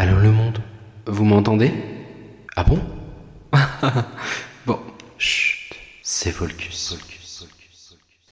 Allô le monde. Vous m'entendez? Ah bon? Bon, chut, c'est Volcus.